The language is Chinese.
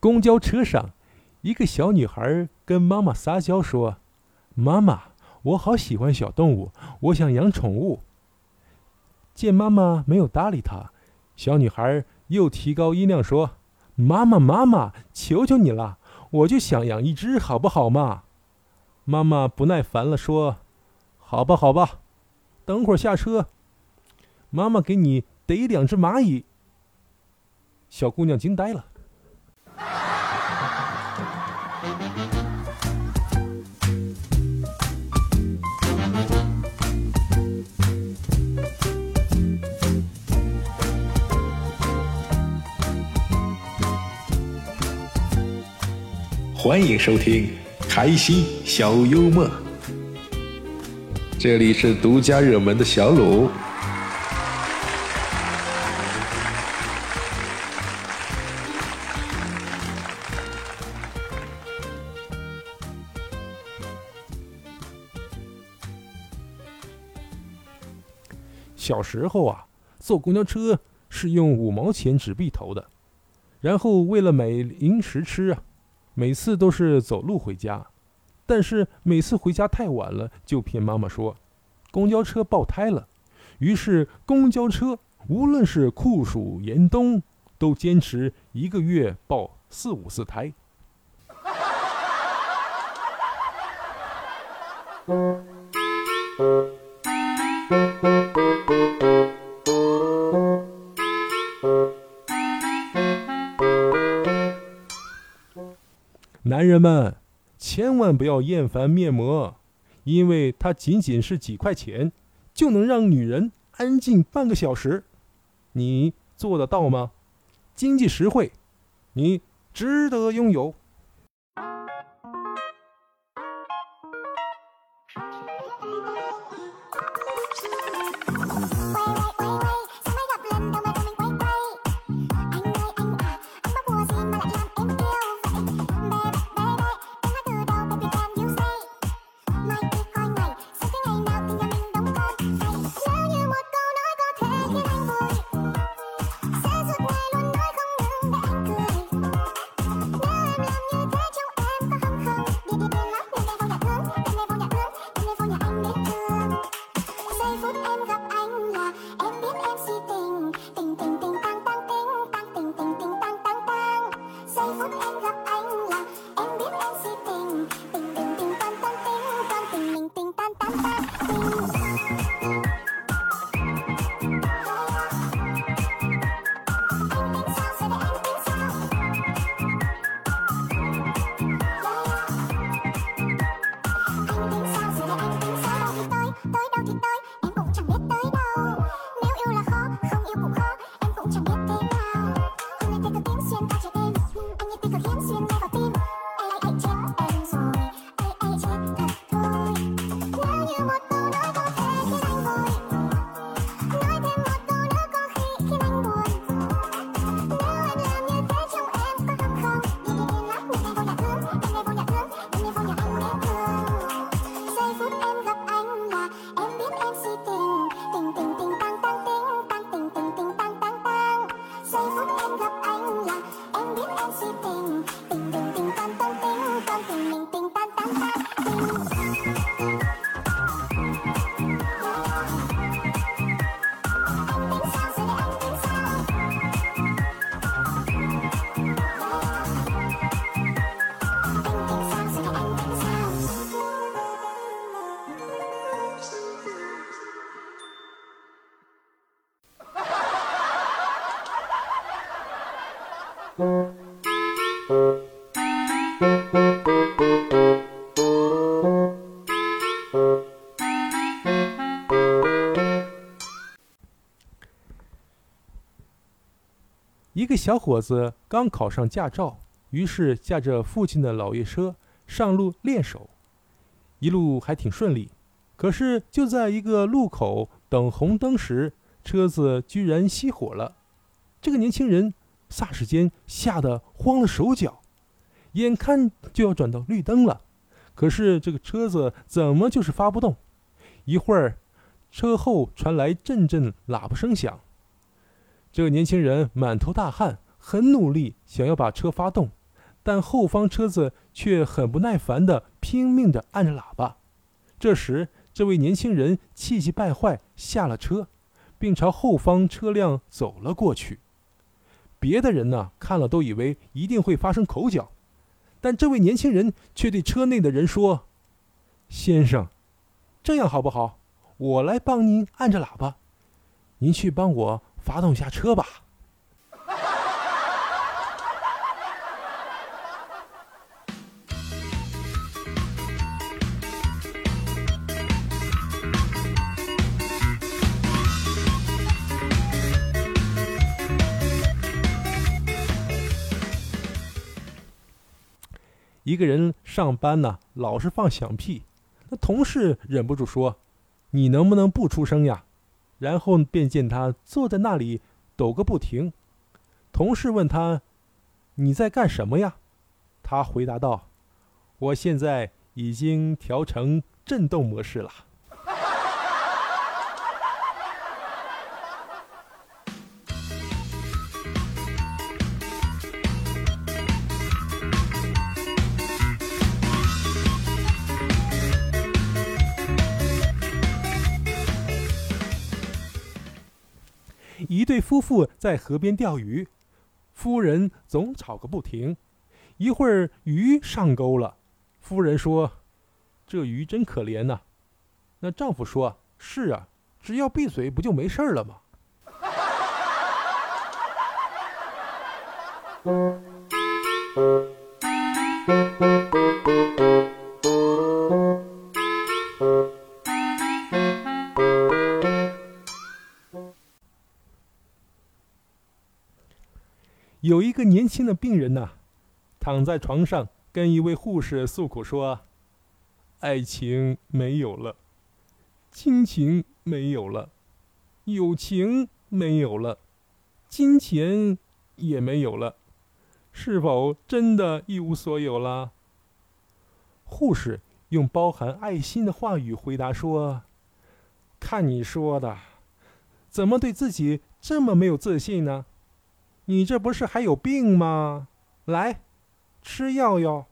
公交车上，一个小女孩跟妈妈撒娇说：“妈妈，我好喜欢小动物，我想养宠物。”见妈妈没有搭理她，小女孩又提高音量说：“妈妈，妈妈，求求你了，我就想养一只，好不好嘛？”妈妈不耐烦了，说：“好吧，好吧，等会儿下车，妈妈给你逮两只蚂蚁。”小姑娘惊呆了。欢迎收听开心小幽默，这里是独家热门的小鲁。小时候啊，坐公交车是用五毛钱纸币投的，然后为了买零食吃啊。每次都是走路回家，但是每次回家太晚了，就骗妈妈说公交车爆胎了。于是公交车无论是酷暑严冬，都坚持一个月爆四五次胎。男人们，千万不要厌烦面膜，因为它仅仅是几块钱，就能让女人安静半个小时。你做得到吗？经济实惠，你值得拥有。一个小伙子刚考上驾照，于是驾着父亲的老爷车上路练手，一路还挺顺利。可是就在一个路口等红灯时，车子居然熄火了。这个年轻人霎时间吓得慌了手脚，眼看就要转到绿灯了，可是这个车子怎么就是发不动？一会儿，车后传来阵阵喇叭声响。这个年轻人满头大汗，很努力想要把车发动，但后方车子却很不耐烦地拼命地按着喇叭。这时，这位年轻人气急败坏下了车，并朝后方车辆走了过去。别的人呢，看了都以为一定会发生口角，但这位年轻人却对车内的人说：“先生，这样好不好？我来帮您按着喇叭，您去帮我发动一下车吧。”一个人上班呢，老是放响屁，那同事忍不住说：“你能不能不出声呀？”然后便见他坐在那里抖个不停。同事问他：“你在干什么呀？”他回答道：“我现在已经调成震动模式了。”一对夫妇在河边钓鱼，夫人总吵个不停。一会儿鱼上钩了，夫人说：“这鱼真可怜呐。”那丈夫说：“是啊，只要闭嘴，不就没事了吗？”有一个年轻的病人呐，躺在床上跟一位护士诉苦说：“爱情没有了，亲情没有了，友情没有了，金钱也没有了，是否真的一无所有了？”护士用包含爱心的话语回答说：“看你说的，怎么对自己这么没有自信呢？”你这不是还有病吗？来，吃药药。